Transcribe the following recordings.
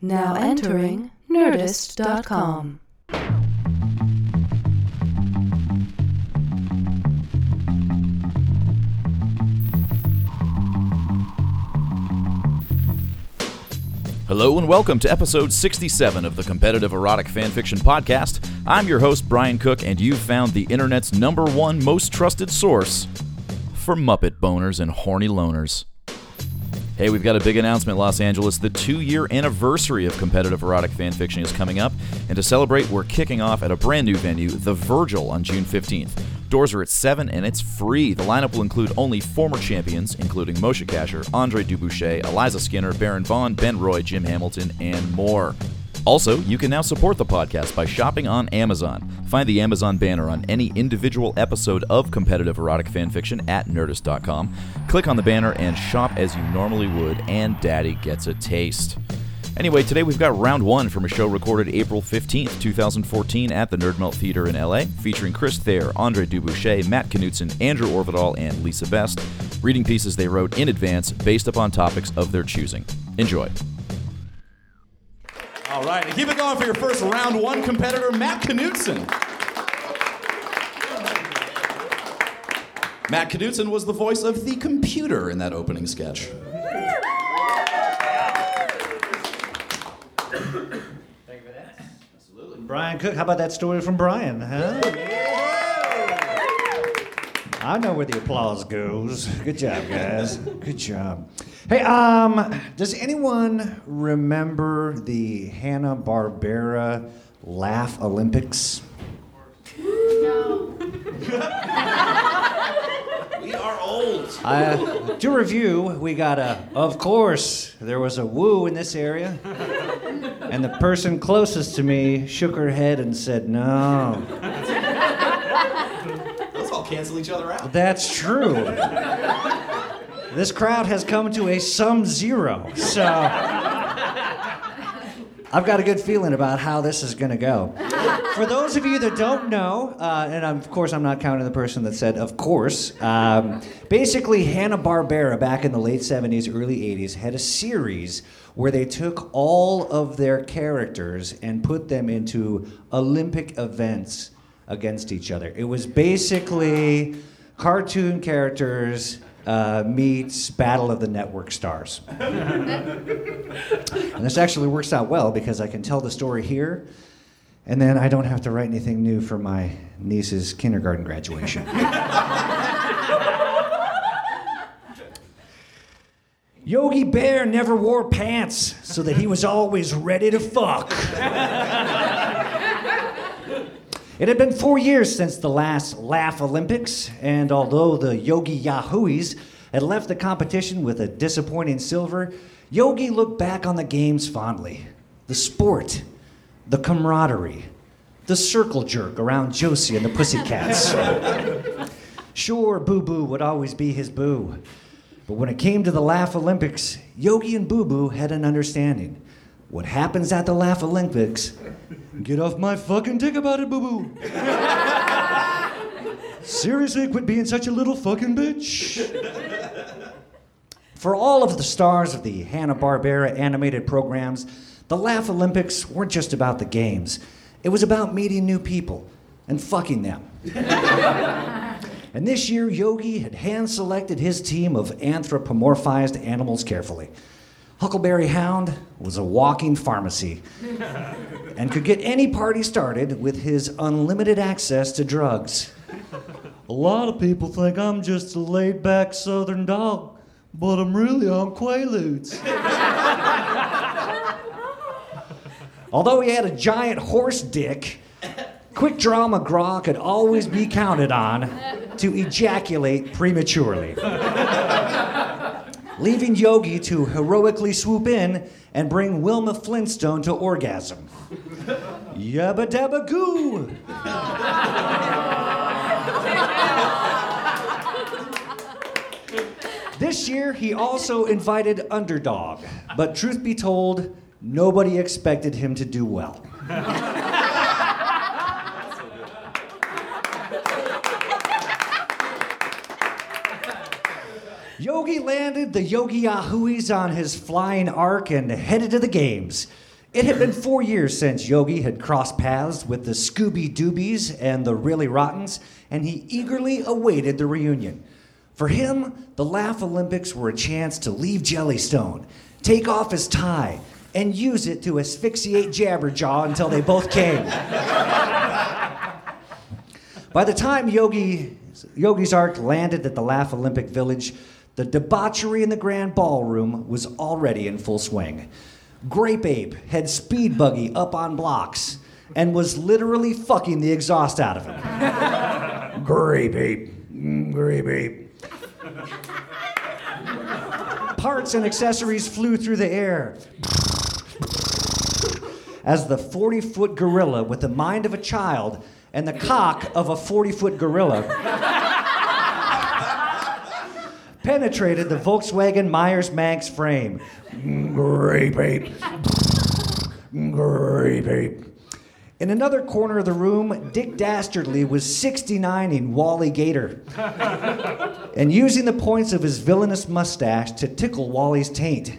Now entering Nerdist.com. Hello and welcome to episode 67 of the Competitive Erotic Fanfiction Podcast. I'm your host, Brian Cook, and you've found the internet's number one most trusted source for Muppet boners and horny loners. Hey, we've got a big announcement, Los Angeles. The two year anniversary of competitive erotic fanfiction is coming up, and to celebrate, we're kicking off at a brand new venue, The Virgil, on June 15th. Doors are at 7 and it's free. The lineup will include only former champions, including Moshe Kasher, Andre Du Bouchet, Eliza Skinner, Baron Vaughn, Ben Roy, Jim Hamilton, and more. Also, you can now support the podcast by shopping on Amazon. Find the Amazon banner on any individual episode of competitive erotic fanfiction at nerdist.com. Click on the banner and shop as you normally would, and Daddy gets a taste. Anyway, today we've got round one from a show recorded April 15th, 2014 at the Nerdmelt Theater in LA, featuring Chris Thayer, Andre Du Bouchet, Matt Knudsen, Andrew Orvedahl, and Lisa Best, reading pieces they wrote in advance based upon topics of their choosing. Enjoy. All right, and keep it going for your first round one competitor, Matt Knudsen. Matt Knudsen was the voice of the computer in that opening sketch. Thank you for that. Absolutely. Brian Cook, how about that story from Brian, huh? I know where the applause goes. Good job, guys. Good job. Hey, um, does anyone remember the Hanna Barbera Laugh Olympics? No. we are old. Uh, to review, we got a, of course, there was a woo in this area. And the person closest to me shook her head and said, no. Cancel each other out. That's true. This crowd has come to a sum zero. So I've got a good feeling about how this is going to go. For those of you that don't know, uh, and of course I'm not counting the person that said, of course, um, basically Hanna-Barbera back in the late 70s, early 80s had a series where they took all of their characters and put them into Olympic events against each other. It was basically cartoon characters uh, meets Battle of the Network Stars. and this actually works out well because I can tell the story here, and then I don't have to write anything new for my niece's kindergarten graduation. Yogi Bear never wore pants so that he was always ready to fuck. It had been four years since the last Laugh Olympics, and although the Yogi Yahooeys had left the competition with a disappointing silver, Yogi looked back on the games fondly. The sport, the camaraderie, the circle jerk around Josie and the Pussycats. sure, Boo Boo would always be his boo. But when it came to the Laugh Olympics, Yogi and Boo Boo had an understanding. What happens at the Laugh Olympics Get off my fucking dick about it, boo boo. Seriously, quit being such a little fucking bitch. For all of the stars of the Hanna-Barbera animated programs, the Laugh Olympics weren't just about the games. It was about meeting new people and fucking them. and this year, Yogi had hand selected his team of anthropomorphized animals carefully. Huckleberry Hound was a walking pharmacy and could get any party started with his unlimited access to drugs. A lot of people think I'm just a laid back southern dog, but I'm really on Quaaludes. Although he had a giant horse dick, Quick Draw McGraw could always be counted on to ejaculate prematurely leaving Yogi to heroically swoop in and bring Wilma Flintstone to orgasm. Yabba dabba goo! this year, he also invited Underdog, but truth be told, nobody expected him to do well. Yogi landed the Yogi Yahooeys on his flying ark and headed to the games. It had been four years since Yogi had crossed paths with the Scooby Doobies and the Really Rottens, and he eagerly awaited the reunion. For him, the Laugh Olympics were a chance to leave Jellystone, take off his tie, and use it to asphyxiate Jabberjaw until they both came. By the time Yogi, Yogi's ark landed at the Laugh Olympic Village, the debauchery in the grand ballroom was already in full swing. Grape Ape had speed buggy up on blocks and was literally fucking the exhaust out of him. Grape Ape, mm, Grape Ape. Parts and accessories flew through the air. As the 40 foot gorilla with the mind of a child and the cock of a 40 foot gorilla penetrated the Volkswagen Meyers Manx frame. Grape ape. Grape ape. In another corner of the room, Dick Dastardly was 69ing Wally Gator and using the points of his villainous mustache to tickle Wally's taint.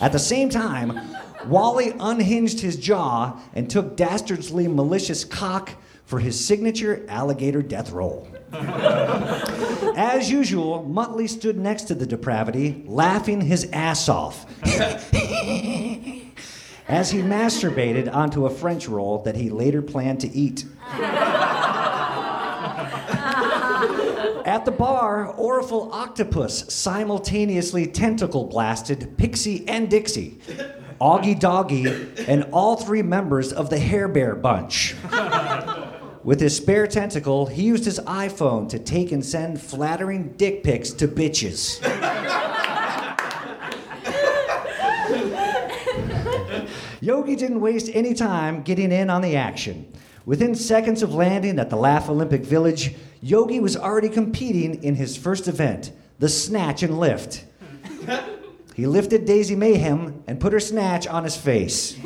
At the same time, Wally unhinged his jaw and took Dastardly malicious cock for his signature alligator death roll. As usual, Muttley stood next to the depravity, laughing his ass off as he masturbated onto a French roll that he later planned to eat. At the bar, Orful Octopus simultaneously tentacle blasted Pixie and Dixie, Augie Doggie, and all three members of the Hair Bear Bunch. With his spare tentacle, he used his iPhone to take and send flattering dick pics to bitches. Yogi didn't waste any time getting in on the action. Within seconds of landing at the Laugh Olympic Village, Yogi was already competing in his first event, the Snatch and Lift. He lifted Daisy Mayhem and put her snatch on his face.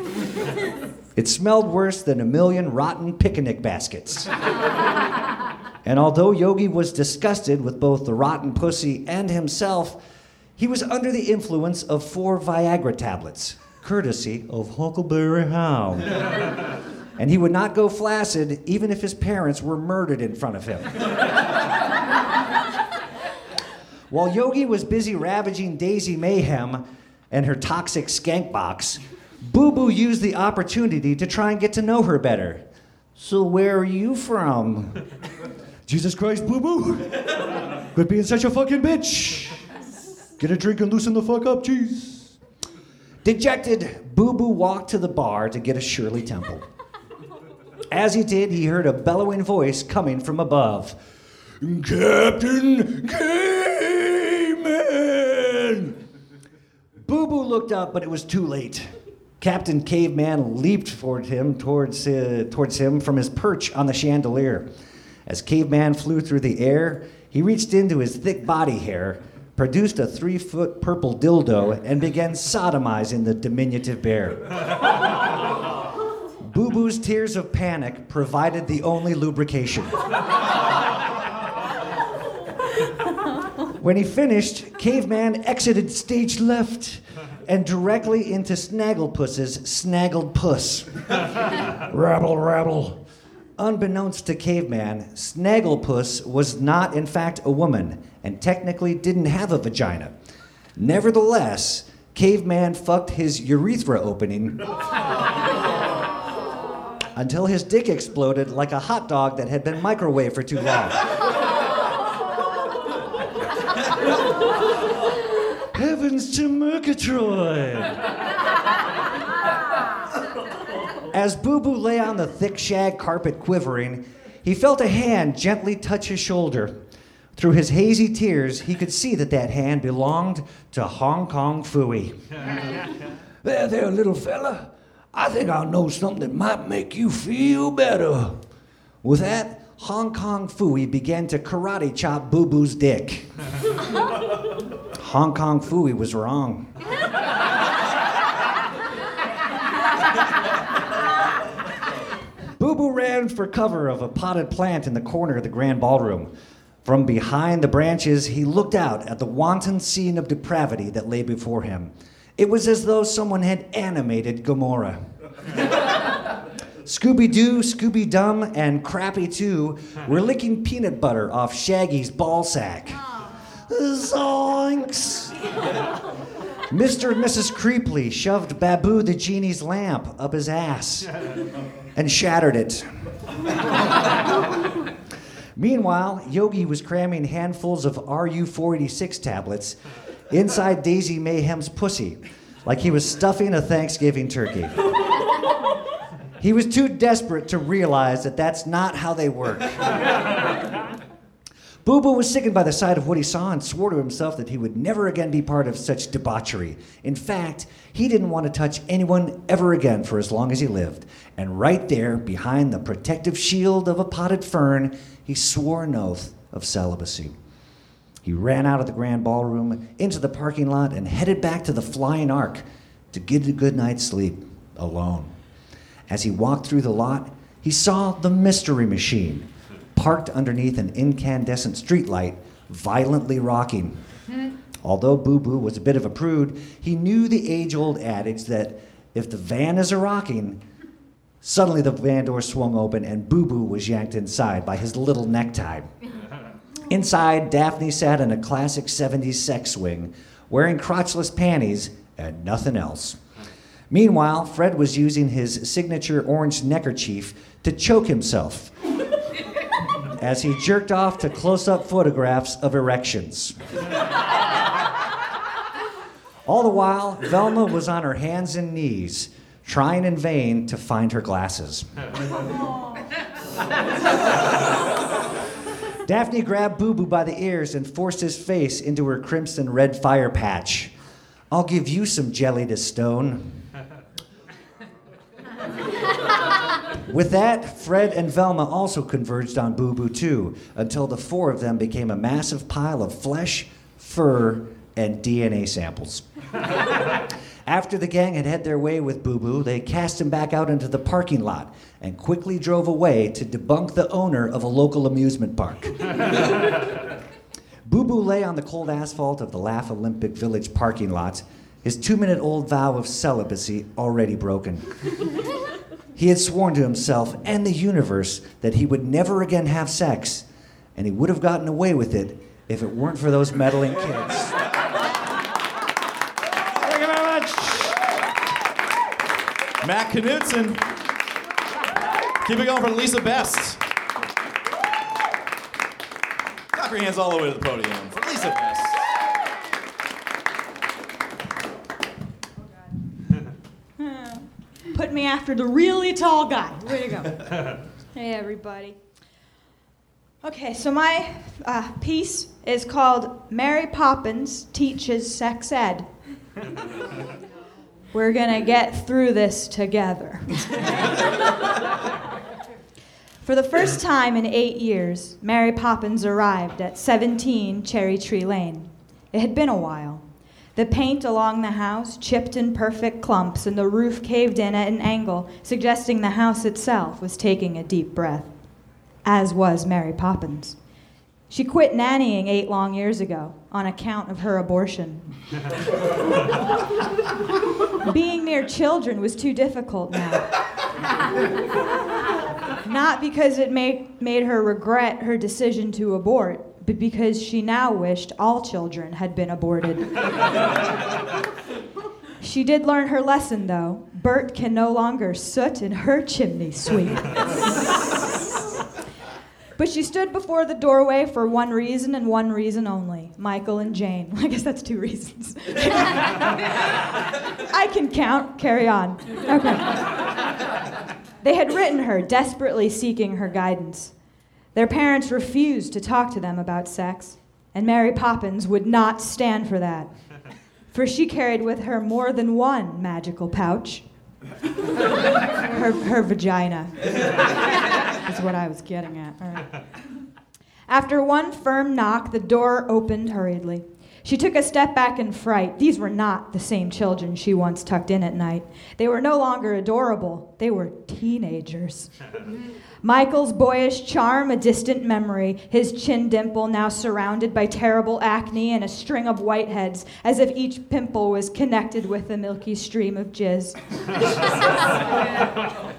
It smelled worse than a million rotten picnic baskets. and although Yogi was disgusted with both the rotten pussy and himself, he was under the influence of four Viagra tablets, courtesy of Huckleberry Hound. and he would not go flaccid even if his parents were murdered in front of him. While Yogi was busy ravaging Daisy Mayhem and her toxic skank box, Boo Boo used the opportunity to try and get to know her better. So, where are you from? Jesus Christ, Boo Boo! Quit being such a fucking bitch! Get a drink and loosen the fuck up, jeez. Dejected, Boo Boo walked to the bar to get a Shirley Temple. As he did, he heard a bellowing voice coming from above. Captain Caveman! Boo Boo looked up, but it was too late. Captain Caveman leaped toward him, towards, uh, towards him from his perch on the chandelier. As Caveman flew through the air, he reached into his thick body hair, produced a three foot purple dildo, and began sodomizing the diminutive bear. Boo Boo's tears of panic provided the only lubrication. When he finished, Caveman exited stage left and directly into Snagglepuss's snaggled puss. rabble, rabble. Unbeknownst to Caveman, Snagglepuss was not, in fact, a woman and technically didn't have a vagina. Nevertheless, Caveman fucked his urethra opening until his dick exploded like a hot dog that had been microwaved for too long. Heavens to Murgatroyd! As Boo Boo lay on the thick shag carpet quivering, he felt a hand gently touch his shoulder. Through his hazy tears, he could see that that hand belonged to Hong Kong Phooey. there, there, little fella. I think I'll know something that might make you feel better. With that, Hong Kong Phooey began to karate chop Boo Boo's dick. Hong Kong Phooey was wrong. Boo Boo ran for cover of a potted plant in the corner of the grand ballroom. From behind the branches, he looked out at the wanton scene of depravity that lay before him. It was as though someone had animated Gomorrah. Scooby Doo, Scooby Dum, and Crappy Too were licking peanut butter off Shaggy's ball sack. Zoinks! Mr. and Mrs. Creepley shoved Babu the genie's lamp up his ass and shattered it. Meanwhile, Yogi was cramming handfuls of RU 486 tablets inside Daisy Mayhem's pussy, like he was stuffing a Thanksgiving turkey. He was too desperate to realize that that's not how they work. Boo Boo was sickened by the sight of what he saw and swore to himself that he would never again be part of such debauchery. In fact, he didn't want to touch anyone ever again for as long as he lived. And right there, behind the protective shield of a potted fern, he swore an oath of celibacy. He ran out of the grand ballroom, into the parking lot, and headed back to the Flying Ark to get a good night's sleep alone. As he walked through the lot, he saw the mystery machine parked underneath an incandescent streetlight, violently rocking. Although Boo Boo was a bit of a prude, he knew the age old adage that if the van is a rocking, suddenly the van door swung open and Boo Boo was yanked inside by his little necktie. Inside, Daphne sat in a classic 70s sex swing, wearing crotchless panties and nothing else. Meanwhile, Fred was using his signature orange neckerchief to choke himself as he jerked off to close up photographs of erections. All the while, Velma was on her hands and knees, trying in vain to find her glasses. Daphne grabbed Boo Boo by the ears and forced his face into her crimson red fire patch. I'll give you some jelly to stone. With that, Fred and Velma also converged on Boo Boo too, until the four of them became a massive pile of flesh, fur, and DNA samples. After the gang had had their way with Boo Boo, they cast him back out into the parking lot and quickly drove away to debunk the owner of a local amusement park. Boo Boo lay on the cold asphalt of the Laugh Olympic Village parking lot, his two minute old vow of celibacy already broken. He had sworn to himself and the universe that he would never again have sex, and he would have gotten away with it if it weren't for those meddling kids. Thank you very much. Matt Knudsen. Keep it going for Lisa Best. Clap your hands all the way to the podium for Lisa Best. Put me after the really tall guy. Way to go. hey, everybody. Okay, so my uh, piece is called Mary Poppins Teaches Sex Ed. We're gonna get through this together. For the first time in eight years, Mary Poppins arrived at 17 Cherry Tree Lane. It had been a while. The paint along the house chipped in perfect clumps, and the roof caved in at an angle, suggesting the house itself was taking a deep breath. As was Mary Poppins. She quit nannying eight long years ago on account of her abortion. Being near children was too difficult now. Not because it made, made her regret her decision to abort, but because she now wished all children had been aborted. she did learn her lesson, though. Bert can no longer soot in her chimney sweep. But she stood before the doorway for one reason and one reason only Michael and Jane. I guess that's two reasons. I can count. Carry on. Okay. They had written her, desperately seeking her guidance. Their parents refused to talk to them about sex, and Mary Poppins would not stand for that. For she carried with her more than one magical pouch. her, her vagina is what I was getting at. Right. After one firm knock, the door opened hurriedly. She took a step back in fright. These were not the same children she once tucked in at night. They were no longer adorable, they were teenagers. Michael's boyish charm, a distant memory, his chin dimple now surrounded by terrible acne and a string of whiteheads, as if each pimple was connected with a milky stream of jizz.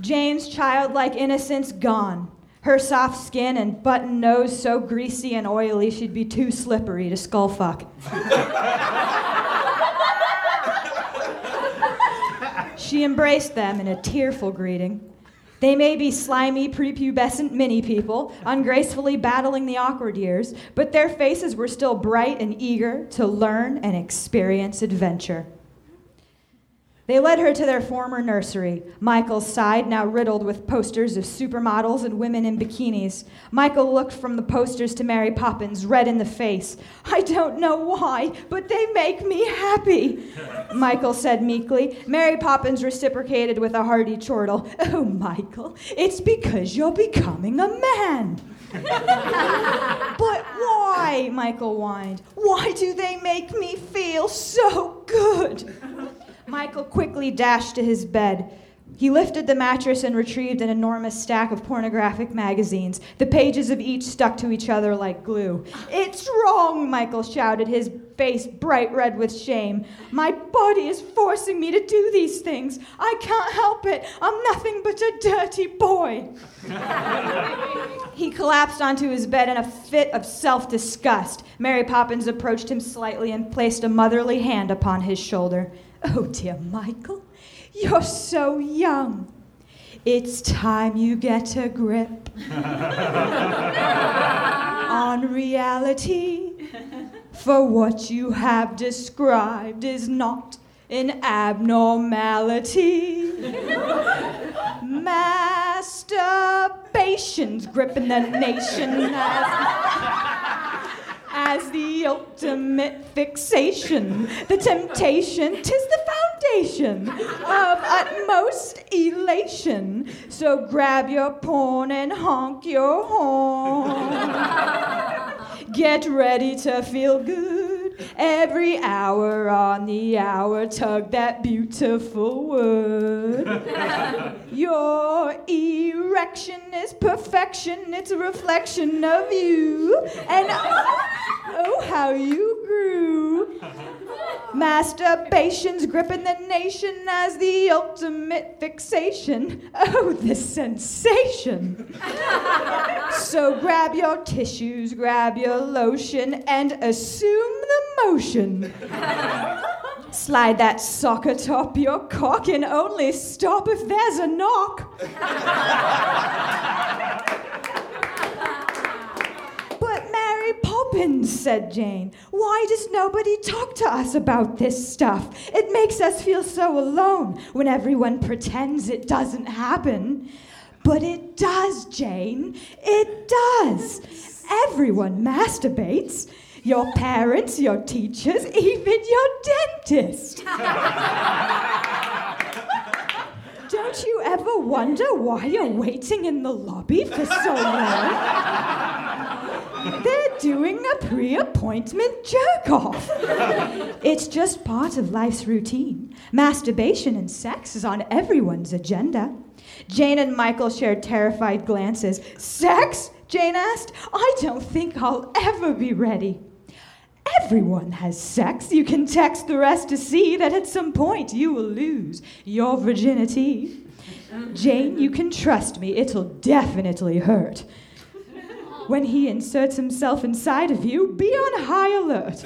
Jane's childlike innocence gone. Her soft skin and button nose so greasy and oily she'd be too slippery to skull fuck. she embraced them in a tearful greeting. They may be slimy, prepubescent mini people, ungracefully battling the awkward years, but their faces were still bright and eager to learn and experience adventure. They led her to their former nursery, Michael's side now riddled with posters of supermodels and women in bikinis. Michael looked from the posters to Mary Poppins, red in the face. I don't know why, but they make me happy, Michael said meekly. Mary Poppins reciprocated with a hearty chortle. Oh, Michael, it's because you're becoming a man. but why? Michael whined. Why do they make me feel so good? Michael quickly dashed to his bed. He lifted the mattress and retrieved an enormous stack of pornographic magazines. The pages of each stuck to each other like glue. It's wrong, Michael shouted, his face bright red with shame. My body is forcing me to do these things. I can't help it. I'm nothing but a dirty boy. he collapsed onto his bed in a fit of self disgust. Mary Poppins approached him slightly and placed a motherly hand upon his shoulder. Oh, dear Michael, you're so young. It's time you get a grip on reality. For what you have described is not an abnormality. Masturbation's gripping the nation as as the ultimate fixation. The temptation, tis the foundation of utmost elation. So grab your porn and honk your horn. Get ready to feel good. Every hour on the hour, tug that beautiful wood. Your erection is perfection, it's a reflection of you. And oh, oh, how you grew. Masturbation's gripping the nation as the ultimate fixation. Oh, the sensation. so grab your tissues, grab your lotion, and assume the motion. Slide that sock atop your cock and only stop if there's a knock. but Mary Poppins, said Jane, why does nobody talk to us about this stuff? It makes us feel so alone when everyone pretends it doesn't happen. But it does, Jane. It does. Everyone masturbates your parents, your teachers, even your dentist. Don't you ever wonder why you're waiting in the lobby for so long? They're doing a pre appointment jerk off. It's just part of life's routine. Masturbation and sex is on everyone's agenda. Jane and Michael shared terrified glances. Sex? Jane asked. I don't think I'll ever be ready. Everyone has sex. You can text the rest to see that at some point you will lose your virginity. Jane, you can trust me, it'll definitely hurt. When he inserts himself inside of you, be on high alert.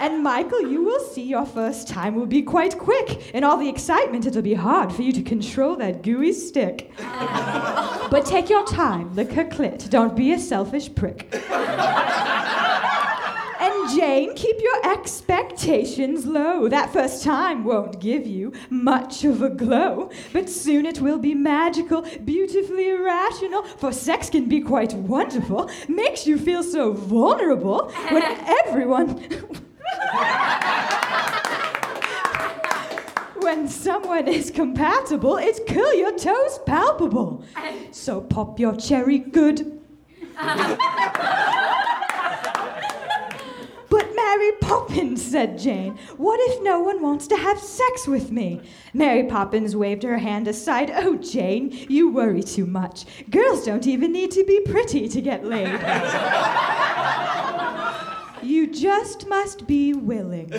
and Michael, you will see your first time will be quite quick. In all the excitement, it'll be hard for you to control that gooey stick. But take your time, lick her clit. Don't be a selfish prick. And Jane, keep your expectations low. That first time won't give you much of a glow, but soon it will be magical, beautifully irrational, for sex can be quite wonderful, makes you feel so vulnerable when everyone. when someone is compatible, it's curl your toes palpable. So pop your cherry good. But Mary Poppins, said Jane. What if no one wants to have sex with me? Mary Poppins waved her hand aside. Oh, Jane, you worry too much. Girls don't even need to be pretty to get laid. you just must be willing.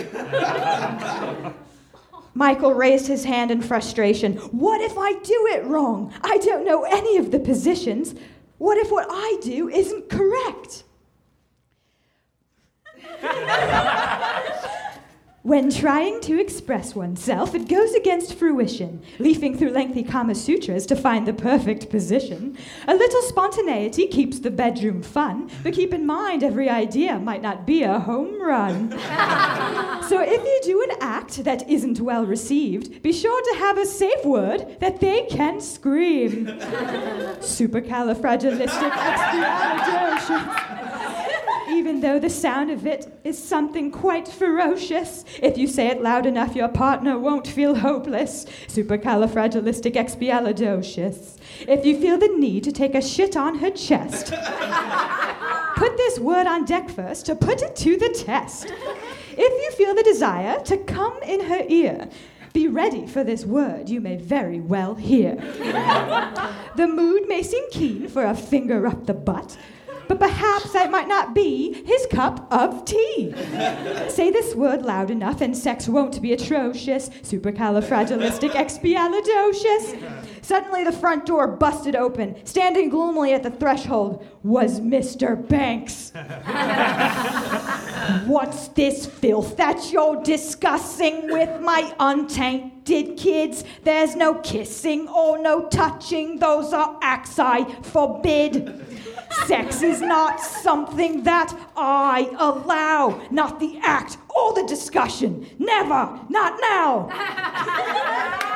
Michael raised his hand in frustration. What if I do it wrong? I don't know any of the positions. What if what I do isn't correct? When trying to express oneself, it goes against fruition, leafing through lengthy Kama Sutras to find the perfect position. A little spontaneity keeps the bedroom fun, but keep in mind every idea might not be a home run. so if you do an act that isn't well received, be sure to have a safe word that they can scream. Supercalifragilisticexpialidocious even though the sound of it is something quite ferocious. If you say it loud enough, your partner won't feel hopeless. Supercalifragilisticexpialidocious. If you feel the need to take a shit on her chest, put this word on deck first to put it to the test. If you feel the desire to come in her ear, be ready for this word you may very well hear. the mood may seem keen for a finger up the butt, but perhaps that might not be his cup of tea. Say this word loud enough and sex won't be atrocious. Supercalifragilisticexpialidocious. Suddenly the front door busted open. Standing gloomily at the threshold was Mr. Banks. What's this filth that you're discussing with my untainted kids? There's no kissing or no touching, those are acts I forbid. Sex is not something that I allow, not the act or the discussion. Never, not now.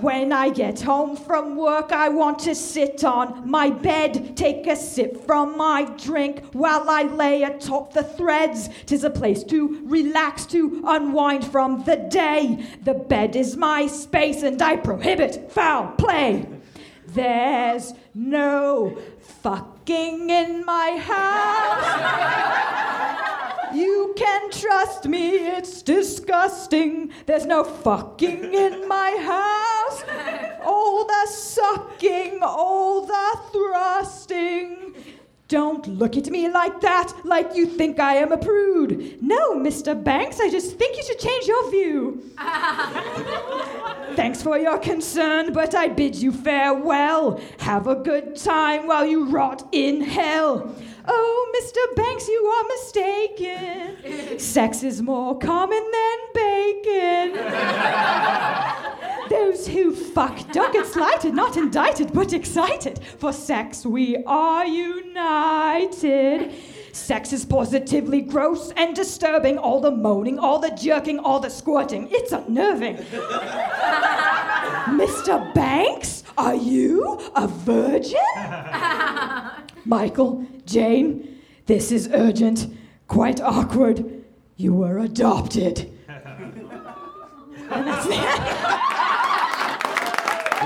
When I get home from work, I want to sit on my bed, take a sip from my drink while I lay atop the threads. Tis a place to relax, to unwind from the day. The bed is my space, and I prohibit foul play. There's no fucking in my house. You can trust me, it's disgusting. There's no fucking in my house. All the sucking, all the thrusting. Don't look at me like that, like you think I am a prude. No, Mr. Banks, I just think you should change your view. Thanks for your concern, but I bid you farewell. Have a good time while you rot in hell. Oh, Mr. Banks, you are mistaken. Sex is more common than bacon. Those who fuck don't get slighted, not indicted, but excited. For sex, we are united. Sex is positively gross and disturbing. All the moaning, all the jerking, all the squirting. It's unnerving. Mr. Banks, are you a virgin? Michael, Jane, this is urgent, quite awkward. You were adopted. And that's the.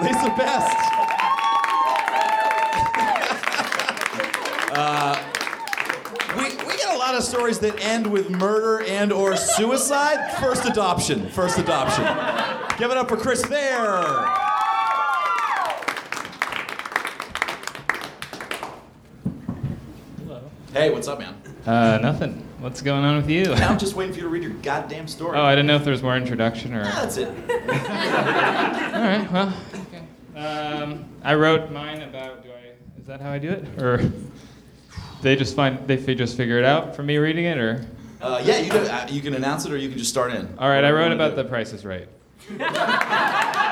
Lisa Best. Of stories that end with murder and or suicide. First adoption. First adoption. Give it up for Chris Thayer. Hey, what's up, man? Uh, nothing. What's going on with you? I'm just waiting for you to read your goddamn story. Oh, I didn't know if there was more introduction or. Yeah, that's it. All right. Well. Okay. Um, I wrote mine about. Do I? Is that how I do it? Or they just find they fi- just figure it out from me reading it, or? Uh, yeah, you, do, uh, you can announce it or you can just start in. All right. I wrote about the Price is Right.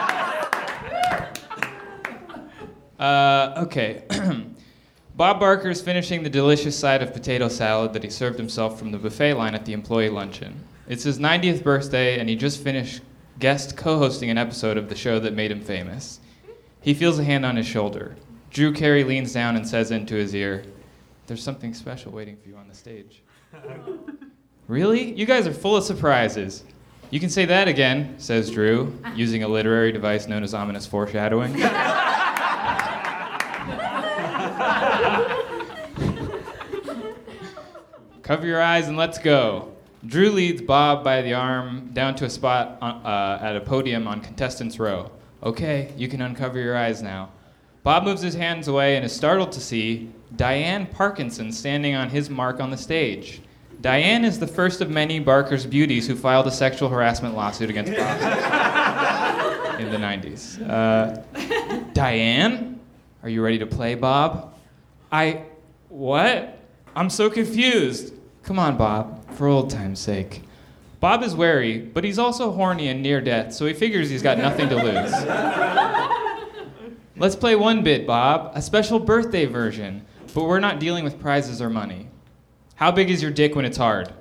Uh, okay. Bob Barker is finishing the delicious side of potato salad that he served himself from the buffet line at the employee luncheon. It's his 90th birthday, and he just finished guest co hosting an episode of the show that made him famous. He feels a hand on his shoulder. Drew Carey leans down and says into his ear, There's something special waiting for you on the stage. really? You guys are full of surprises. You can say that again, says Drew, using a literary device known as ominous foreshadowing. Cover your eyes and let's go. Drew leads Bob by the arm down to a spot on, uh, at a podium on contestants' row. Okay, you can uncover your eyes now. Bob moves his hands away and is startled to see Diane Parkinson standing on his mark on the stage. Diane is the first of many Barker's beauties who filed a sexual harassment lawsuit against Bob in the 90s. Uh, Diane, are you ready to play, Bob? I. What? I'm so confused. Come on, Bob, for old time's sake. Bob is wary, but he's also horny and near death, so he figures he's got nothing to lose. Let's play one bit, Bob, a special birthday version, but we're not dealing with prizes or money. How big is your dick when it's hard?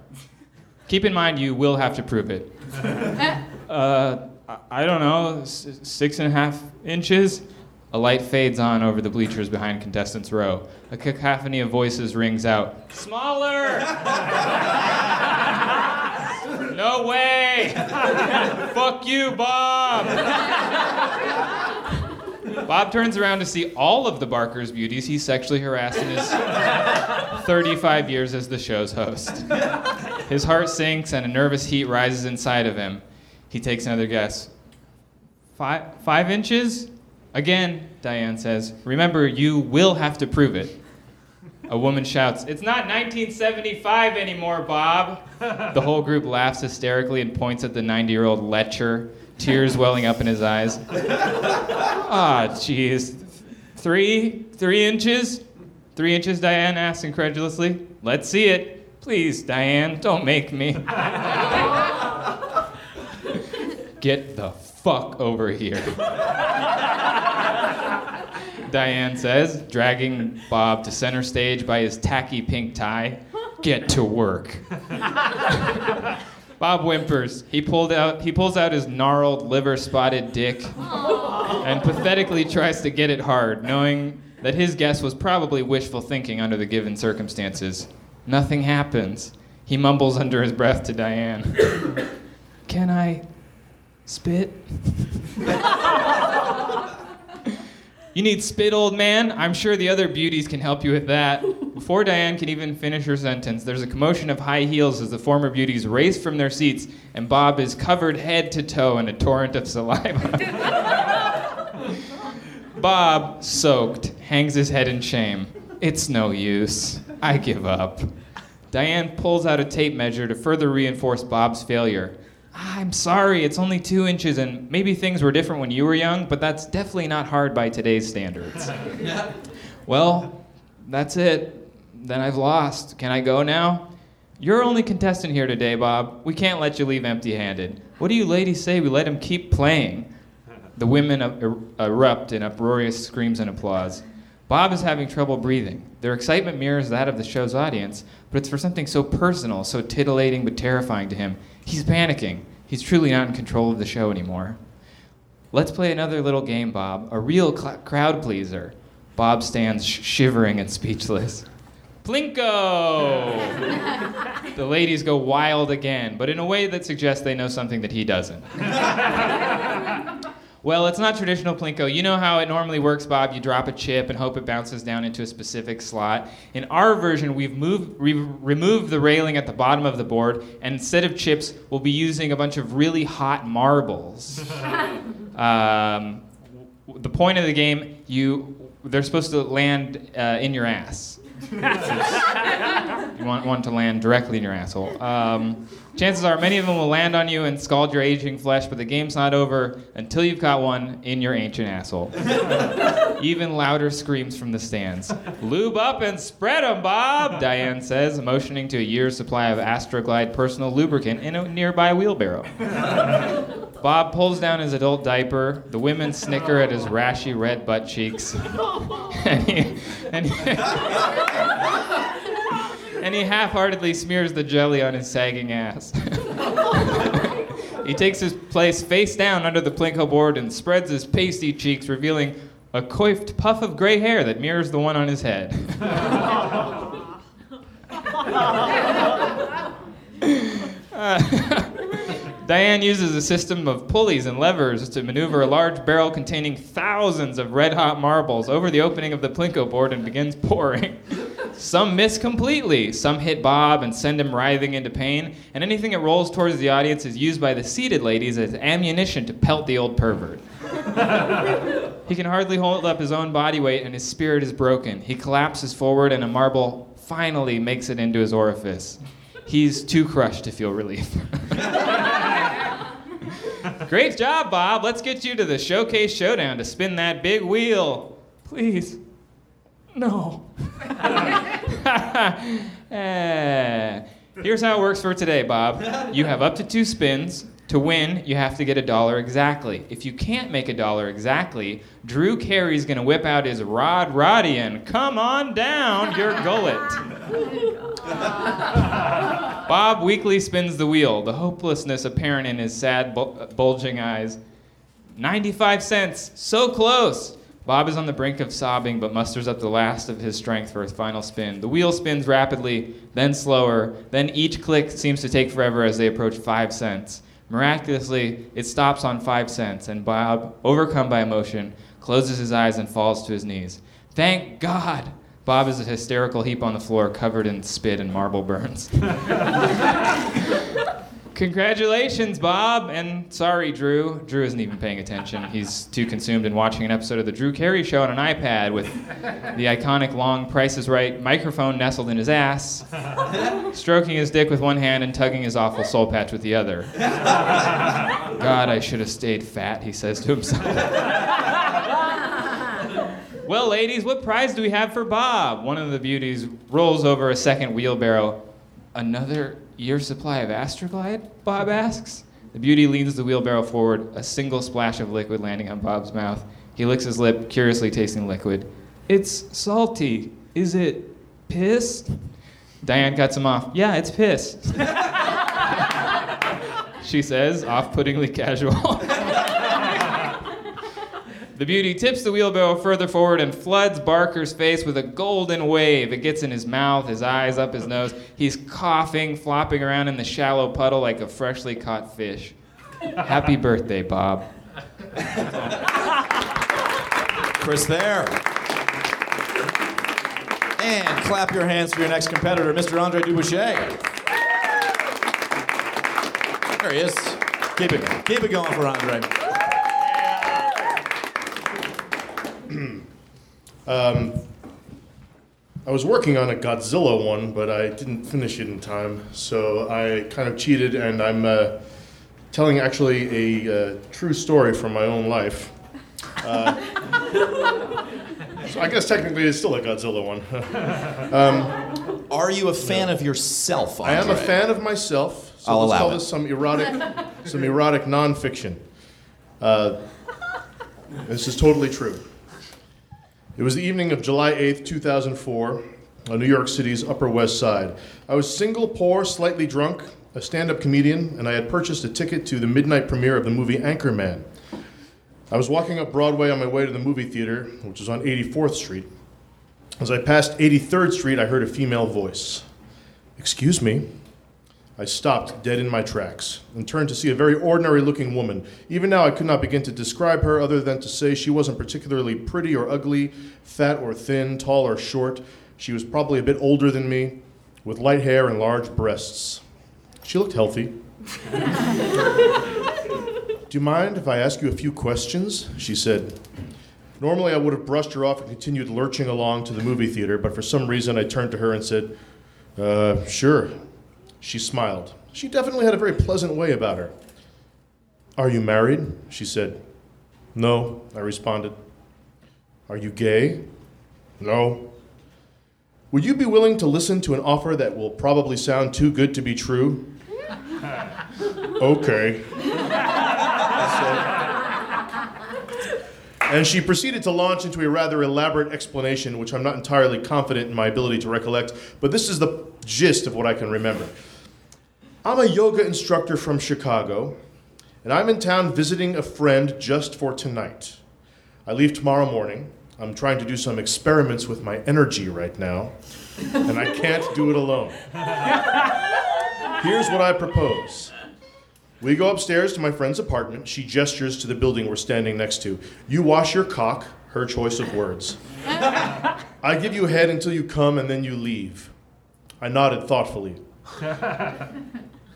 Keep in mind you will have to prove it. Uh, I- I don't know, six and a half inches? A light fades on over the bleachers behind contestants' row. A cacophony of voices rings out. Smaller! no way! Fuck you, Bob! Bob turns around to see all of the Barker's beauties he sexually harassed in his 35 years as the show's host. His heart sinks and a nervous heat rises inside of him. He takes another guess. Five, five inches? Again, Diane says, remember, you will have to prove it. A woman shouts, It's not 1975 anymore, Bob. The whole group laughs hysterically and points at the 90 year old lecher, tears welling up in his eyes. Ah, jeez. Three? Three inches? Three inches, Diane asks incredulously. Let's see it. Please, Diane, don't make me. Get the fuck over here. Diane says, dragging Bob to center stage by his tacky pink tie. Get to work. Bob whimpers. He pulled out he pulls out his gnarled, liver-spotted dick and pathetically tries to get it hard, knowing that his guess was probably wishful thinking under the given circumstances. Nothing happens. He mumbles under his breath to Diane. Can I spit? You need spit, old man? I'm sure the other beauties can help you with that. Before Diane can even finish her sentence, there's a commotion of high heels as the former beauties race from their seats, and Bob is covered head to toe in a torrent of saliva. Bob, soaked, hangs his head in shame. It's no use. I give up. Diane pulls out a tape measure to further reinforce Bob's failure. Ah, I'm sorry, it's only two inches, and maybe things were different when you were young, but that's definitely not hard by today's standards. well, that's it. Then I've lost. Can I go now? You're only contestant here today, Bob. We can't let you leave empty handed. What do you ladies say we let him keep playing? The women er- erupt in uproarious screams and applause. Bob is having trouble breathing. Their excitement mirrors that of the show's audience, but it's for something so personal, so titillating but terrifying to him. He's panicking. He's truly not in control of the show anymore. Let's play another little game, Bob. A real cl- crowd pleaser. Bob stands sh- shivering and speechless. Plinko! the ladies go wild again, but in a way that suggests they know something that he doesn't. Well, it's not traditional Plinko. You know how it normally works, Bob. You drop a chip and hope it bounces down into a specific slot. In our version, we've moved, we've removed the railing at the bottom of the board, and instead of chips, we'll be using a bunch of really hot marbles. um, the point of the game, you they're supposed to land uh, in your ass. You want one to land directly in your asshole. Um, chances are many of them will land on you and scald your aging flesh, but the game's not over until you've got one in your ancient asshole. Even louder screams from the stands. Lube up and spread 'em, Bob, Diane says, motioning to a year's supply of Astroglide personal lubricant in a nearby wheelbarrow. Bob pulls down his adult diaper. The women snicker at his rashy red butt cheeks. and he, and he, and he half-heartedly smears the jelly on his sagging ass. he takes his place face down under the plinko board and spreads his pasty cheeks, revealing a coiffed puff of gray hair that mirrors the one on his head. Diane uses a system of pulleys and levers to maneuver a large barrel containing thousands of red hot marbles over the opening of the plinko board and begins pouring. Some miss completely. Some hit Bob and send him writhing into pain. And anything that rolls towards the audience is used by the seated ladies as ammunition to pelt the old pervert. he can hardly hold up his own body weight, and his spirit is broken. He collapses forward, and a marble finally makes it into his orifice. He's too crushed to feel relief. Great job, Bob. Let's get you to the showcase showdown to spin that big wheel. Please. No. Eh. Here's how it works for today, Bob. You have up to two spins. To win, you have to get a dollar exactly. If you can't make a dollar exactly, Drew Carey's gonna whip out his Rod Rodian. Come on down your gullet. Bob weakly spins the wheel, the hopelessness apparent in his sad, bul- uh, bulging eyes. 95 cents, so close. Bob is on the brink of sobbing, but musters up the last of his strength for his final spin. The wheel spins rapidly, then slower, then each click seems to take forever as they approach five cents. Miraculously, it stops on five cents, and Bob, overcome by emotion, closes his eyes and falls to his knees. Thank God! Bob is a hysterical heap on the floor, covered in spit and marble burns. Congratulations, Bob. And sorry, Drew. Drew isn't even paying attention. He's too consumed in watching an episode of The Drew Carey Show on an iPad with the iconic long Price is Right microphone nestled in his ass, stroking his dick with one hand and tugging his awful soul patch with the other. God, I should have stayed fat, he says to himself. Well, ladies, what prize do we have for Bob? One of the beauties rolls over a second wheelbarrow. Another year's supply of Astroglide? Bob asks. The beauty leans the wheelbarrow forward, a single splash of liquid landing on Bob's mouth. He licks his lip, curiously tasting liquid. It's salty. Is it piss? Diane cuts him off. Yeah, it's piss. she says, off puttingly casual. The beauty tips the wheelbarrow further forward and floods Barker's face with a golden wave. It gets in his mouth, his eyes, up his nose. He's coughing, flopping around in the shallow puddle like a freshly caught fish. Happy birthday, Bob. Chris Thayer. And clap your hands for your next competitor, Mr. Andre Du Bouchet. There he is. Keep it, keep it going for Andre. I was working on a Godzilla one, but I didn't finish it in time, so I kind of cheated, and I'm uh, telling actually a uh, true story from my own life. Uh, so I guess technically it's still a Godzilla one. Are you a fan of yourself, Andre? I am a fan of myself, so I'll let's allow call it. this some erotic, some erotic nonfiction. Uh, this is totally true. It was the evening of July 8th, 2004, on New York City's Upper West Side. I was single, poor, slightly drunk, a stand up comedian, and I had purchased a ticket to the midnight premiere of the movie Anchorman. I was walking up Broadway on my way to the movie theater, which was on 84th Street. As I passed 83rd Street, I heard a female voice. Excuse me. I stopped dead in my tracks and turned to see a very ordinary looking woman. Even now, I could not begin to describe her other than to say she wasn't particularly pretty or ugly, fat or thin, tall or short. She was probably a bit older than me, with light hair and large breasts. She looked healthy. Do you mind if I ask you a few questions? She said. Normally, I would have brushed her off and continued lurching along to the movie theater, but for some reason, I turned to her and said, uh, sure. She smiled. She definitely had a very pleasant way about her. Are you married? She said. No, I responded. Are you gay? No. Would you be willing to listen to an offer that will probably sound too good to be true? okay. And she proceeded to launch into a rather elaborate explanation, which I'm not entirely confident in my ability to recollect, but this is the gist of what I can remember. I'm a yoga instructor from Chicago, and I'm in town visiting a friend just for tonight. I leave tomorrow morning. I'm trying to do some experiments with my energy right now, and I can't do it alone. Here's what I propose. We go upstairs to my friend's apartment. She gestures to the building we're standing next to. You wash your cock, Her choice of words. I give you head until you come and then you leave. I nodded thoughtfully.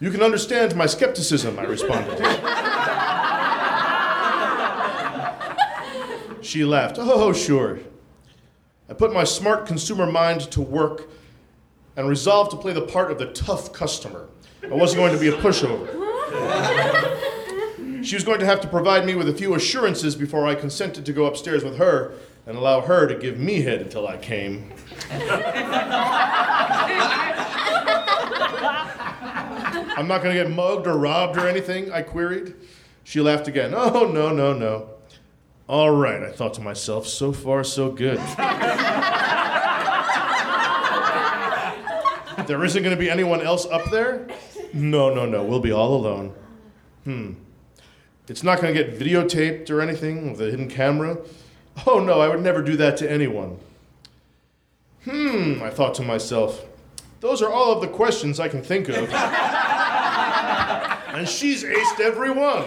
You can understand my skepticism, I responded. she laughed. Oh, oh, sure. I put my smart consumer mind to work and resolved to play the part of the tough customer. I wasn't going to be a pushover. She was going to have to provide me with a few assurances before I consented to go upstairs with her and allow her to give me head until I came. I'm not going to get mugged or robbed or anything, I queried. She laughed again. Oh, no, no, no. All right, I thought to myself, so far, so good. there isn't going to be anyone else up there? No, no, no, we'll be all alone. Hmm. It's not going to get videotaped or anything with a hidden camera? Oh, no, I would never do that to anyone. Hmm, I thought to myself, those are all of the questions I can think of. and she's aced every one.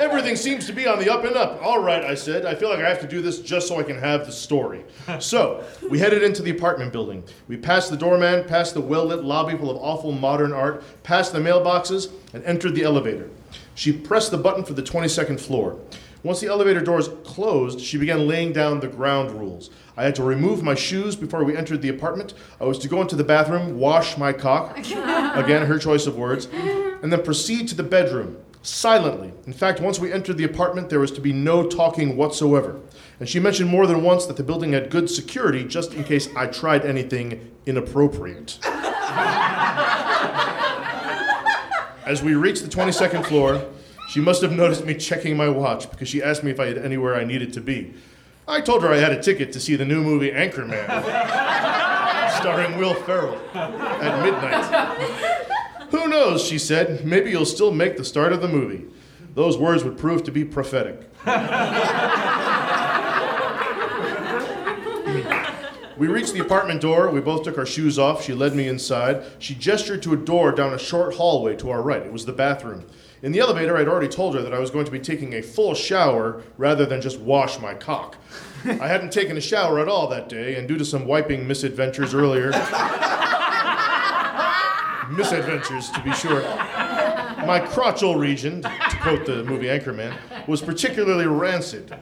Everything seems to be on the up and up. All right, I said. I feel like I have to do this just so I can have the story. So, we headed into the apartment building. We passed the doorman, passed the well lit lobby full of awful modern art, passed the mailboxes, and entered the elevator. She pressed the button for the 22nd floor. Once the elevator doors closed, she began laying down the ground rules. I had to remove my shoes before we entered the apartment. I was to go into the bathroom, wash my cock, again, her choice of words, and then proceed to the bedroom silently. In fact, once we entered the apartment, there was to be no talking whatsoever. And she mentioned more than once that the building had good security just in case I tried anything inappropriate. As we reached the 22nd floor, she must have noticed me checking my watch because she asked me if I had anywhere I needed to be. I told her I had a ticket to see the new movie Anchorman, starring Will Ferrell, at midnight. Who knows, she said, maybe you'll still make the start of the movie. Those words would prove to be prophetic. We reached the apartment door. We both took our shoes off. She led me inside. She gestured to a door down a short hallway to our right. It was the bathroom. In the elevator, I'd already told her that I was going to be taking a full shower rather than just wash my cock. I hadn't taken a shower at all that day, and due to some wiping misadventures earlier, misadventures to be sure, my crotchal region, to quote the movie Anchorman, was particularly rancid.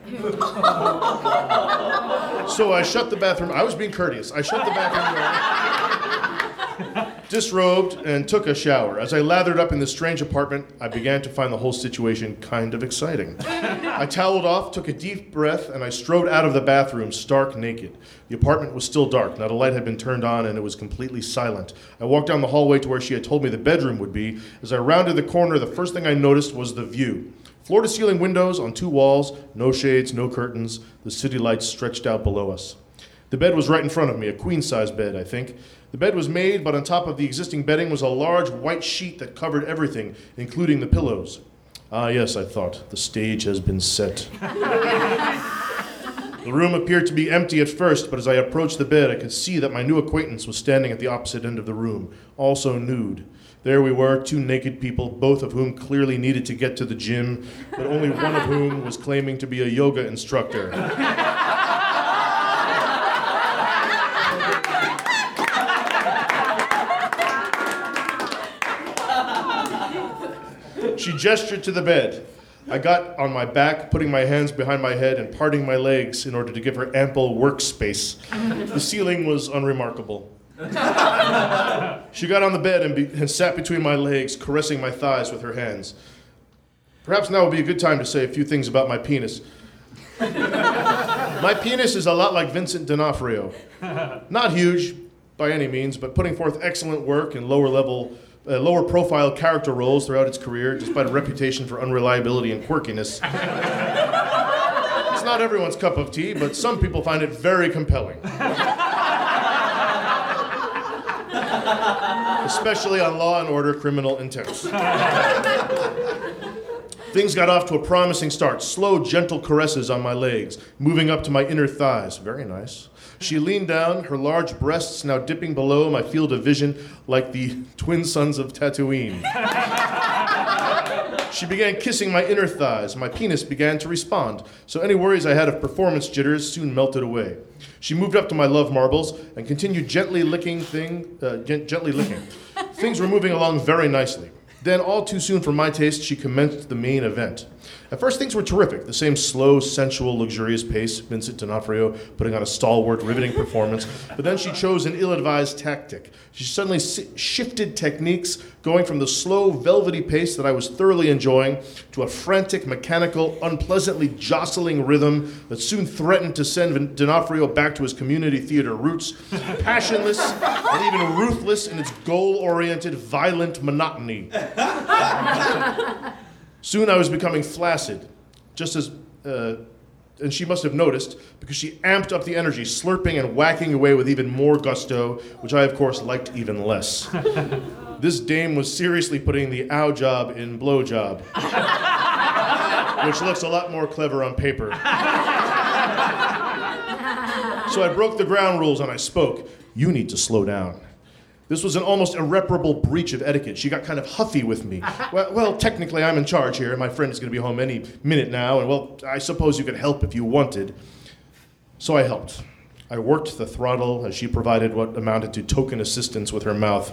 So I shut the bathroom. I was being courteous. I shut the bathroom door, disrobed, and took a shower. As I lathered up in this strange apartment, I began to find the whole situation kind of exciting. I toweled off, took a deep breath, and I strode out of the bathroom stark naked. The apartment was still dark. Not a light had been turned on, and it was completely silent. I walked down the hallway to where she had told me the bedroom would be. As I rounded the corner, the first thing I noticed was the view. Floor to ceiling windows on two walls, no shades, no curtains. The city lights stretched out below us. The bed was right in front of me, a queen size bed, I think. The bed was made, but on top of the existing bedding was a large white sheet that covered everything, including the pillows. Ah, yes, I thought, the stage has been set. the room appeared to be empty at first, but as I approached the bed, I could see that my new acquaintance was standing at the opposite end of the room, also nude. There we were, two naked people, both of whom clearly needed to get to the gym, but only one of whom was claiming to be a yoga instructor. gestured to the bed. I got on my back, putting my hands behind my head and parting my legs in order to give her ample workspace. The ceiling was unremarkable. She got on the bed and, be, and sat between my legs, caressing my thighs with her hands. Perhaps now would be a good time to say a few things about my penis. my penis is a lot like Vincent D'Onofrio. Not huge by any means, but putting forth excellent work in lower level, uh, lower profile character roles throughout its career, despite a reputation for unreliability and quirkiness. it's not everyone's cup of tea, but some people find it very compelling. especially on Law and Order Criminal Intent. Things got off to a promising start. Slow, gentle caresses on my legs, moving up to my inner thighs. Very nice. She leaned down, her large breasts now dipping below my field of vision like the twin suns of Tatooine. She began kissing my inner thighs. My penis began to respond, so any worries I had of performance jitters soon melted away. She moved up to my love marbles and continued gently licking thing, uh, gent- gently licking. Things were moving along very nicely. Then, all too soon for my taste, she commenced the main event. At first, things were terrific. The same slow, sensual, luxurious pace, Vincent D'Onofrio putting on a stalwart, riveting performance. But then she chose an ill advised tactic. She suddenly si- shifted techniques, going from the slow, velvety pace that I was thoroughly enjoying to a frantic, mechanical, unpleasantly jostling rhythm that soon threatened to send Vin- D'Onofrio back to his community theater roots, passionless and even ruthless in its goal oriented, violent monotony. Soon I was becoming flaccid, just as, uh, and she must have noticed because she amped up the energy, slurping and whacking away with even more gusto, which I, of course, liked even less. this dame was seriously putting the ow job in blow job, which looks a lot more clever on paper. So I broke the ground rules and I spoke. You need to slow down. This was an almost irreparable breach of etiquette. She got kind of huffy with me. Well, well, technically, I'm in charge here, and my friend is going to be home any minute now, and well, I suppose you could help if you wanted. So I helped. I worked the throttle as she provided what amounted to token assistance with her mouth.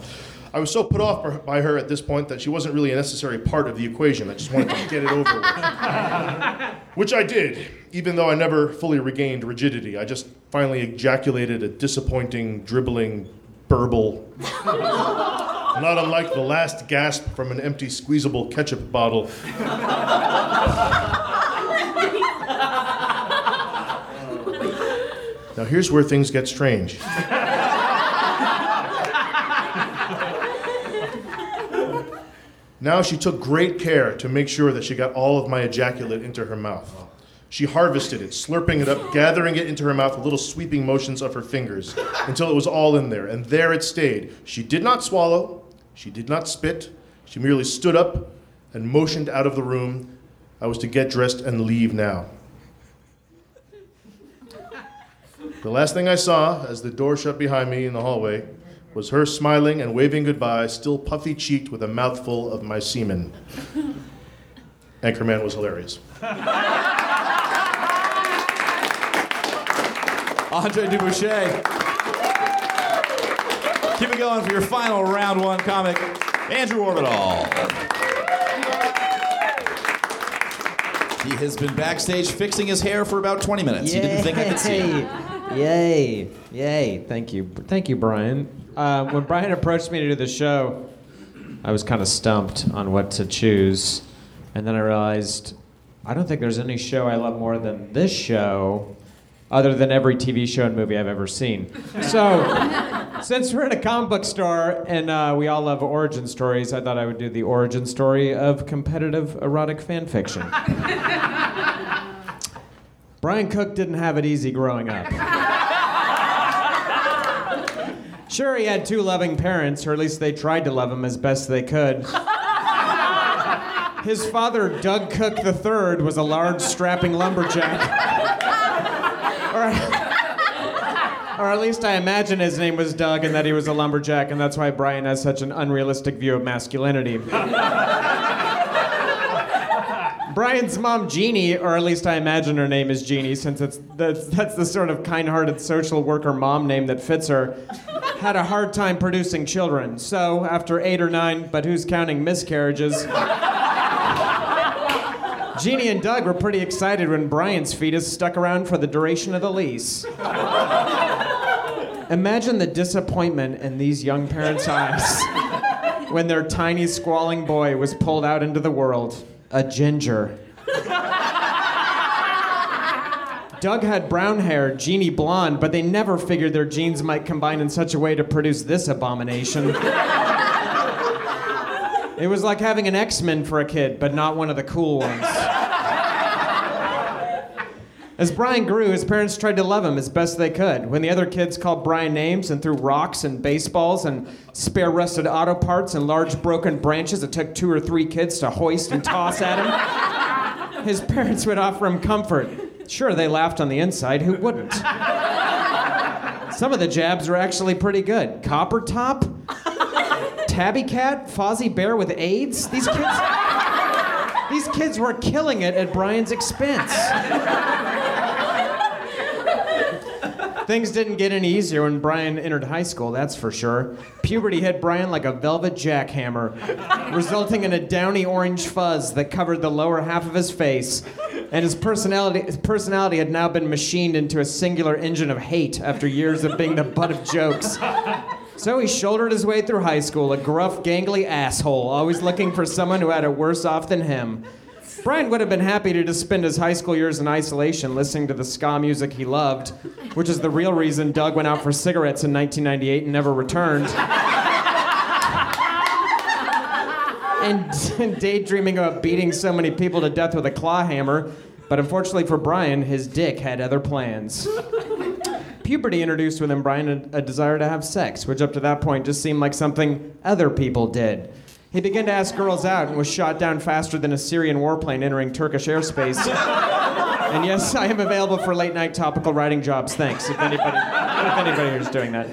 I was so put off by her at this point that she wasn't really a necessary part of the equation. I just wanted to get it over with. Which I did, even though I never fully regained rigidity. I just finally ejaculated a disappointing, dribbling burble. Not unlike the last gasp from an empty squeezable ketchup bottle. Now, here's where things get strange. Now she took great care to make sure that she got all of my ejaculate into her mouth. She harvested it, slurping it up, gathering it into her mouth with little sweeping motions of her fingers until it was all in there. And there it stayed. She did not swallow, she did not spit, she merely stood up and motioned out of the room. I was to get dressed and leave now. The last thing I saw as the door shut behind me in the hallway was her smiling and waving goodbye, still puffy cheeked with a mouthful of my semen. Anchorman was hilarious. Andre Du Bouchet. Keep it going for your final round one comic, Andrew Orvedahl. He has been backstage fixing his hair for about 20 minutes. He didn't think I could see him. Yay! Yay! Thank you, thank you, Brian. Uh, when Brian approached me to do the show, I was kind of stumped on what to choose, and then I realized I don't think there's any show I love more than this show, other than every TV show and movie I've ever seen. So, since we're in a comic book store and uh, we all love origin stories, I thought I would do the origin story of competitive erotic fan fiction. Brian Cook didn't have it easy growing up. Sure, he had two loving parents, or at least they tried to love him as best they could. His father, Doug Cook III, was a large, strapping lumberjack. or, or at least I imagine his name was Doug and that he was a lumberjack, and that's why Brian has such an unrealistic view of masculinity. Brian's mom, Jeannie, or at least I imagine her name is Jeannie, since it's that's, that's the sort of kind-hearted social worker mom name that fits her, had a hard time producing children. So after eight or nine, but who's counting miscarriages? Jeannie and Doug were pretty excited when Brian's fetus stuck around for the duration of the lease. Imagine the disappointment in these young parents' eyes when their tiny, squalling boy was pulled out into the world a ginger. Doug had brown hair, Jeannie blonde, but they never figured their genes might combine in such a way to produce this abomination. It was like having an X Men for a kid, but not one of the cool ones. As Brian grew, his parents tried to love him as best they could. When the other kids called Brian names and threw rocks and baseballs and spare rusted auto parts and large broken branches it took two or three kids to hoist and toss at him, his parents would offer him comfort. Sure, they laughed on the inside. Who wouldn't? Some of the jabs were actually pretty good. Copper Top, Tabby Cat, Fozzie Bear with AIDS. These kids. These kids were killing it at Brian's expense. Things didn't get any easier when Brian entered high school, that's for sure. Puberty hit Brian like a velvet jackhammer, resulting in a downy orange fuzz that covered the lower half of his face. And his personality, his personality had now been machined into a singular engine of hate after years of being the butt of jokes. So he shouldered his way through high school, a gruff, gangly asshole, always looking for someone who had it worse off than him. Brian would have been happy to just spend his high school years in isolation listening to the ska music he loved, which is the real reason Doug went out for cigarettes in 1998 and never returned. and daydreaming about beating so many people to death with a claw hammer, but unfortunately for Brian, his dick had other plans. Puberty introduced within Brian a, a desire to have sex, which up to that point just seemed like something other people did. He began to ask girls out and was shot down faster than a Syrian warplane entering Turkish airspace. and yes, I am available for late night topical writing jobs. Thanks, if anybody, if anybody here's doing that.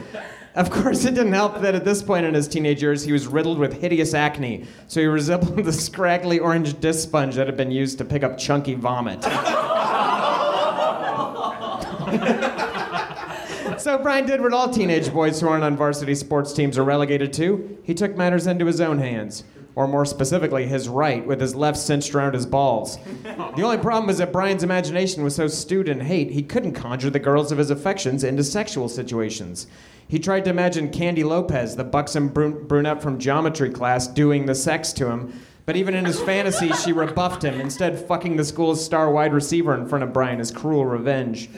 Of course, it didn't help that at this point in his teenage years, he was riddled with hideous acne, so he resembled the scraggly orange disc sponge that had been used to pick up chunky vomit. So Brian did what all teenage boys who aren't on varsity sports teams are relegated to. He took matters into his own hands. Or more specifically, his right, with his left cinched around his balls. The only problem was that Brian's imagination was so stewed in hate, he couldn't conjure the girls of his affections into sexual situations. He tried to imagine Candy Lopez, the buxom brun- brunette from geometry class, doing the sex to him, but even in his fantasy, she rebuffed him, instead, fucking the school's star wide receiver in front of Brian as cruel revenge.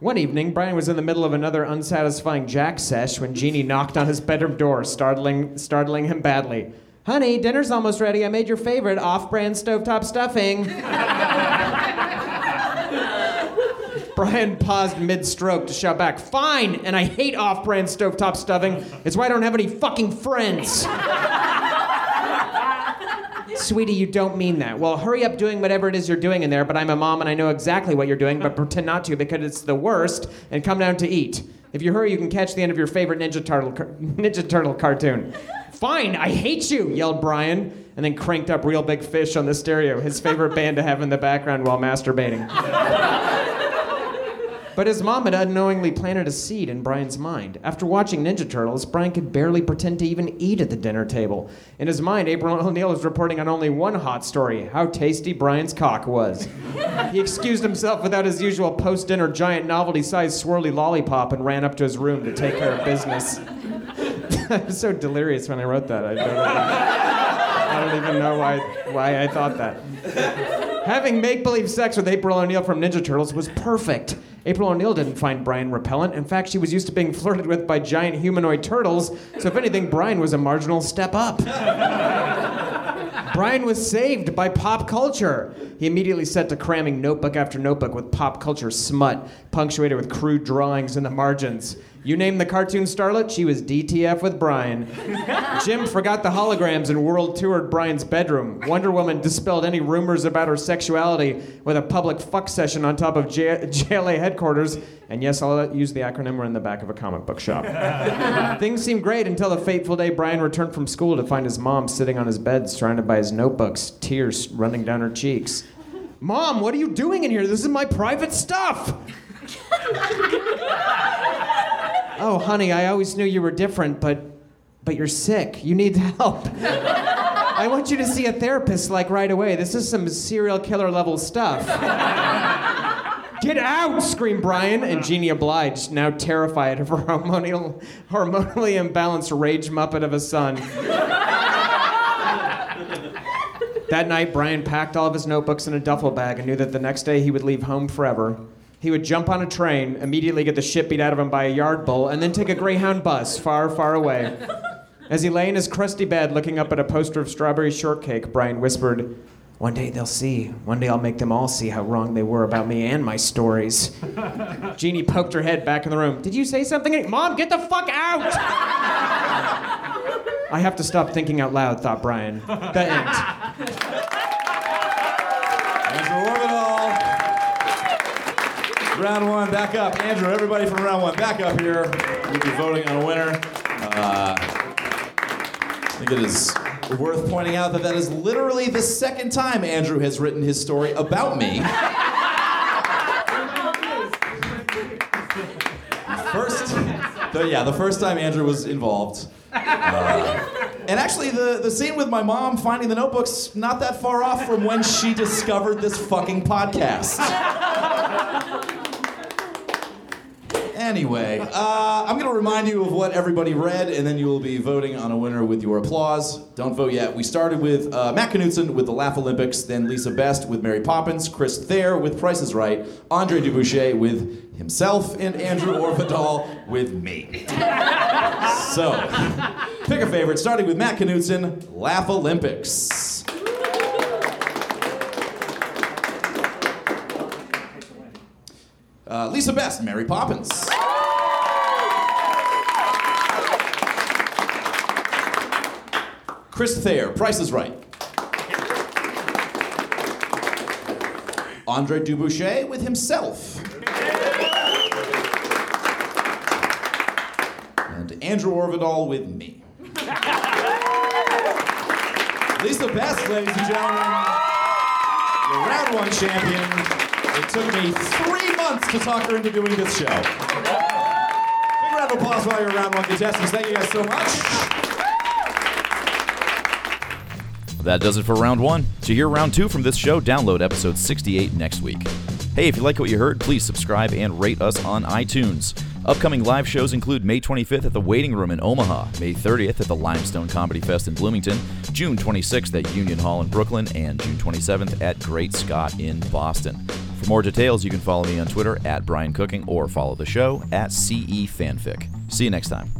One evening, Brian was in the middle of another unsatisfying jack sesh when Jeannie knocked on his bedroom door, startling, startling him badly. Honey, dinner's almost ready. I made your favorite off brand stovetop stuffing. Brian paused mid stroke to shout back, Fine, and I hate off brand stovetop stuffing. It's why I don't have any fucking friends. Sweetie, you don't mean that. Well, hurry up doing whatever it is you're doing in there, but I'm a mom and I know exactly what you're doing, but pretend not to because it's the worst, and come down to eat. If you hurry, you can catch the end of your favorite Ninja Turtle, car- Ninja Turtle cartoon. Fine, I hate you, yelled Brian, and then cranked up Reel Big Fish on the stereo, his favorite band to have in the background while masturbating. But his mom had unknowingly planted a seed in Brian's mind. After watching Ninja Turtles, Brian could barely pretend to even eat at the dinner table. In his mind, April O'Neil was reporting on only one hot story how tasty Brian's cock was. he excused himself without his usual post dinner giant novelty sized swirly lollipop and ran up to his room to take care of business. I was so delirious when I wrote that. I don't even, I don't even know why, why I thought that. Having make believe sex with April O'Neil from Ninja Turtles was perfect. April O'Neil didn't find Brian repellent. In fact, she was used to being flirted with by giant humanoid turtles, so if anything, Brian was a marginal step up. Brian was saved by pop culture. He immediately set to cramming notebook after notebook with pop culture smut, punctuated with crude drawings in the margins. You name the cartoon starlet, she was DTF with Brian. Jem forgot the holograms and world toured Brian's bedroom. Wonder Woman dispelled any rumors about her sexuality with a public fuck session on top of J- JLA headquarters. And yes, I'll use the acronym, we're in the back of a comic book shop. Things seemed great until the fateful day Brian returned from school to find his mom sitting on his bed surrounded by his notebooks, tears running down her cheeks. Mom, what are you doing in here? This is my private stuff! oh, honey, I always knew you were different, but but you're sick. You need help. I want you to see a therapist like right away. This is some serial killer level stuff. Get out! screamed Brian, and Jeannie obliged, now terrified of her hormonal, hormonally imbalanced rage muppet of a son. that night, Brian packed all of his notebooks in a duffel bag and knew that the next day he would leave home forever. He would jump on a train, immediately get the shit beat out of him by a yard bull, and then take a Greyhound bus far, far away. As he lay in his crusty bed looking up at a poster of strawberry shortcake, Brian whispered, One day they'll see. One day I'll make them all see how wrong they were about me and my stories. Jeannie poked her head back in the room. Did you say something? Mom, get the fuck out! I have to stop thinking out loud, thought Brian. The end. Round one, back up. Andrew, everybody from round one, back up here. We'll be voting on a winner. Uh, I think it is Worth pointing out that that is literally the second time Andrew has written his story about me. First, the, yeah, the first time Andrew was involved. Uh, and actually, the, the scene with my mom finding the notebooks not that far off from when she discovered this fucking podcast. Anyway, uh, I'm going to remind you of what everybody read, and then you will be voting on a winner with your applause. Don't vote yet. We started with uh, Matt Knudsen with the Laugh Olympics, then Lisa Best with Mary Poppins, Chris Thayer with Price is Right, Andre Du Bouchet with himself, and Andrew Orvedahl with me. So, pick a favorite, starting with Matt Knudsen, Laugh Olympics. Uh, Lisa Best, Mary Poppins. Chris Thayer, Price is Right. Andre Du Bouchet with himself. And Andrew Orvedahl with me. Lisa Best, ladies and gentlemen, the round one champion. It took me three months to talk her into doing this show. Big round of applause for all your round one contestants. Thank you guys so much. That does it for round one. To hear round two from this show, download episode 68 next week. Hey, if you like what you heard, please subscribe and rate us on iTunes. Upcoming live shows include May 25th at the Waiting Room in Omaha, May 30th at the Limestone Comedy Fest in Bloomington, June 26th at Union Hall in Brooklyn, and June 27th at Great Scott in Boston. For more details, you can follow me on Twitter at Brian Cooking or follow the show at CEFanfic. See you next time.